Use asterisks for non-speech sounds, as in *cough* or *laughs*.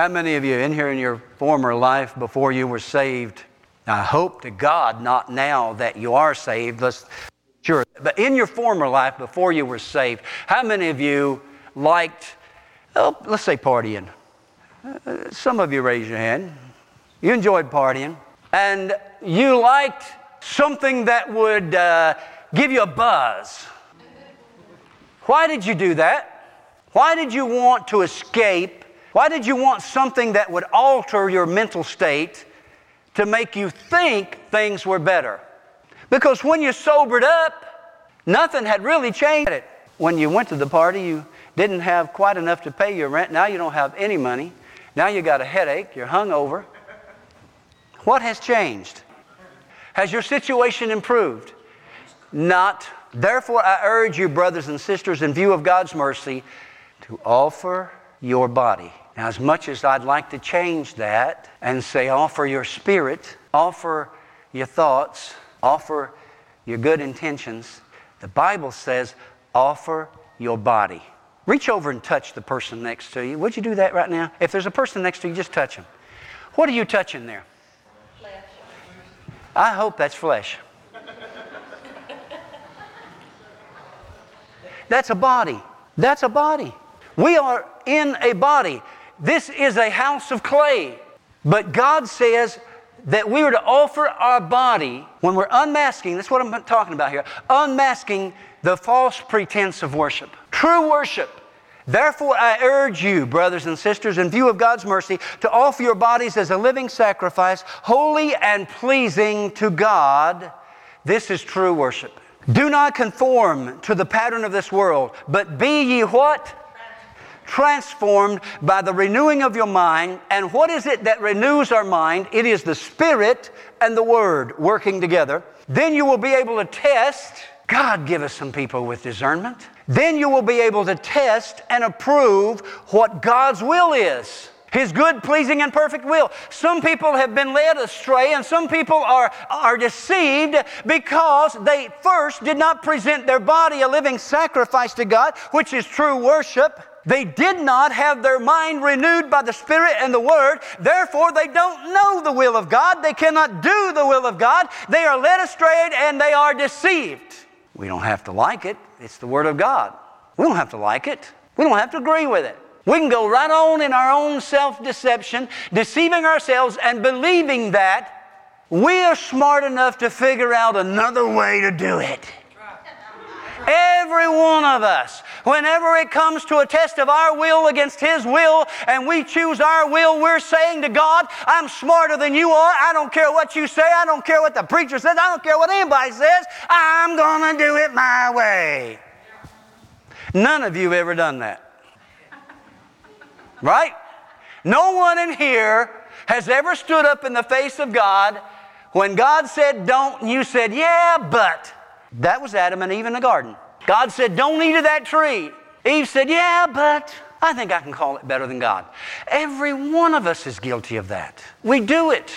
How many of you in here in your former life before you were saved? I hope to God not now that you are saved. Let's sure. But in your former life before you were saved, how many of you liked, oh, let's say partying? Uh, some of you raise your hand. You enjoyed partying, and you liked something that would uh, give you a buzz. Why did you do that? Why did you want to escape? Why did you want something that would alter your mental state to make you think things were better? Because when you sobered up, nothing had really changed. When you went to the party, you didn't have quite enough to pay your rent. Now you don't have any money. Now you got a headache. You're hungover. What has changed? Has your situation improved? Not. Therefore, I urge you, brothers and sisters, in view of God's mercy, to offer your body. Now, as much as I'd like to change that and say, offer your spirit, offer your thoughts, offer your good intentions, the Bible says, offer your body. Reach over and touch the person next to you. Would you do that right now? If there's a person next to you, just touch them. What are you touching there? Flesh. I hope that's flesh. *laughs* that's a body. That's a body. We are in a body. This is a house of clay. But God says that we are to offer our body when we're unmasking, that's what I'm talking about here, unmasking the false pretense of worship. True worship. Therefore, I urge you, brothers and sisters, in view of God's mercy, to offer your bodies as a living sacrifice, holy and pleasing to God. This is true worship. Do not conform to the pattern of this world, but be ye what? Transformed by the renewing of your mind. And what is it that renews our mind? It is the Spirit and the Word working together. Then you will be able to test. God give us some people with discernment. Then you will be able to test and approve what God's will is. His good, pleasing, and perfect will. Some people have been led astray, and some people are, are deceived because they first did not present their body a living sacrifice to God, which is true worship. They did not have their mind renewed by the Spirit and the Word. Therefore, they don't know the will of God. They cannot do the will of God. They are led astray and they are deceived. We don't have to like it, it's the Word of God. We don't have to like it, we don't have to agree with it. We can go right on in our own self deception, deceiving ourselves and believing that we are smart enough to figure out another way to do it. Every one of us. Whenever it comes to a test of our will against His will and we choose our will, we're saying to God, I'm smarter than you are. I don't care what you say. I don't care what the preacher says. I don't care what anybody says. I'm going to do it my way. None of you have ever done that. Right? No one in here has ever stood up in the face of God when God said don't, and you said, yeah, but. That was Adam and Eve in the garden. God said, Don't eat of that tree. Eve said, Yeah, but I think I can call it better than God. Every one of us is guilty of that. We do it.